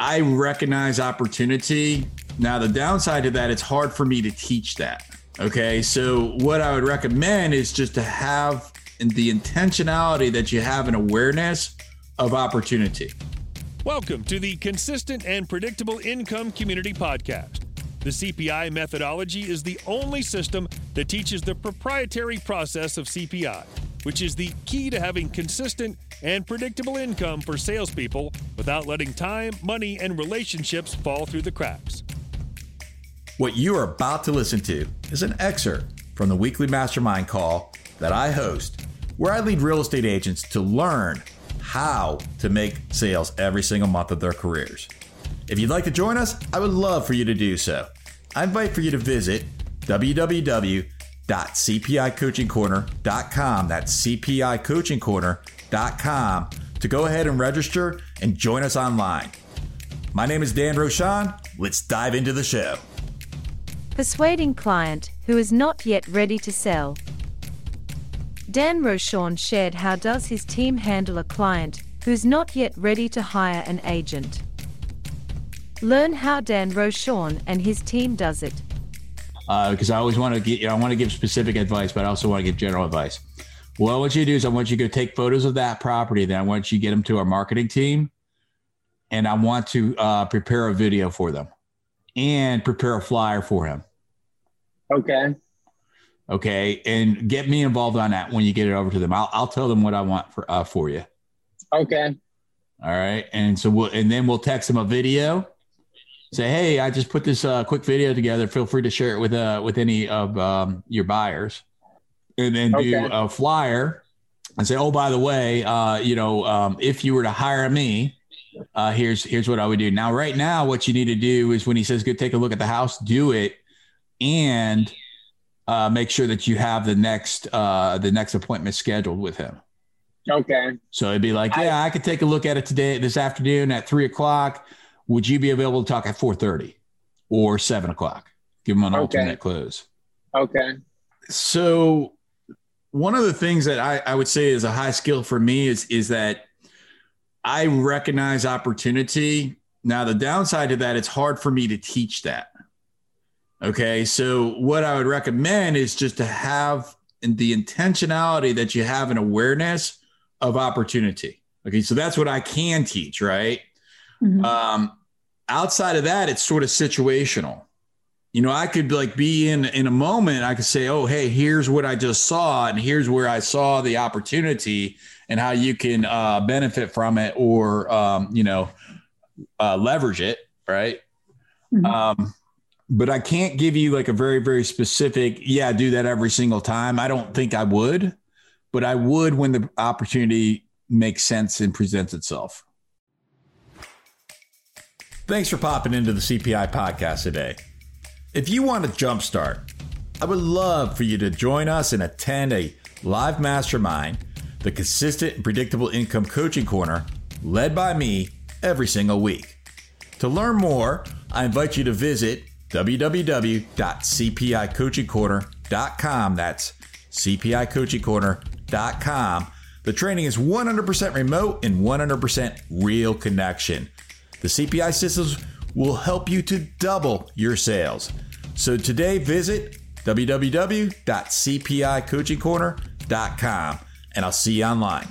I recognize opportunity. Now, the downside to that, it's hard for me to teach that. Okay. So, what I would recommend is just to have the intentionality that you have an awareness of opportunity. Welcome to the Consistent and Predictable Income Community Podcast. The CPI methodology is the only system that teaches the proprietary process of CPI, which is the key to having consistent and predictable income for salespeople without letting time, money, and relationships fall through the cracks. What you are about to listen to is an excerpt from the weekly mastermind call that I host, where I lead real estate agents to learn how to make sales every single month of their careers. If you'd like to join us, I would love for you to do so. I invite for you to visit www.cpicoachingcorner.com. That's cpicoachingcorner.com to go ahead and register and join us online. My name is Dan Rochon. Let's dive into the show. Persuading client who is not yet ready to sell. Dan Rochon shared how does his team handle a client who's not yet ready to hire an agent. Learn how Dan Rochon and his team does it. Because uh, I always want to get, you know, I want to give specific advice, but I also want to give general advice. Well, What I want you to do is I want you to go take photos of that property. Then I want you to get them to our marketing team, and I want to uh, prepare a video for them, and prepare a flyer for him. Okay. Okay, and get me involved on that when you get it over to them. I'll I'll tell them what I want for uh, for you. Okay. All right, and so we'll and then we'll text them a video say, hey, I just put this uh, quick video together. Feel free to share it with uh, with any of um, your buyers, and then do a flyer and say, oh, by the way, uh, you know, um, if you were to hire me, uh, here's here's what I would do. Now, right now, what you need to do is when he says, "Go take a look at the house," do it, and uh, make sure that you have the next uh, the next appointment scheduled with him. Okay. So it'd be like, yeah, I, I could take a look at it today, this afternoon at three o'clock would you be available to talk at 4.30 or 7 o'clock? Give them an okay. alternate close. Okay. So one of the things that I, I would say is a high skill for me is is that i recognize opportunity. Now the downside to that it's hard for me to teach that. Okay? So what i would recommend is just to have the intentionality that you have an awareness of opportunity. Okay? So that's what i can teach right Mm-hmm. Um, outside of that, it's sort of situational. You know, I could like be in in a moment. I could say, "Oh, hey, here's what I just saw, and here's where I saw the opportunity, and how you can uh, benefit from it, or um, you know, uh, leverage it." Right. Mm-hmm. Um, but I can't give you like a very very specific. Yeah, I do that every single time. I don't think I would, but I would when the opportunity makes sense and presents itself. Thanks for popping into the CPI podcast today. If you want a jumpstart, I would love for you to join us and attend a live mastermind, the Consistent and Predictable Income Coaching Corner, led by me every single week. To learn more, I invite you to visit www.cpicoachingcorner.com. That's cpicoachingcorner.com. The training is 100% remote and 100% real connection. The CPI systems will help you to double your sales. So today, visit www.cpicoachingcorner.com and I'll see you online.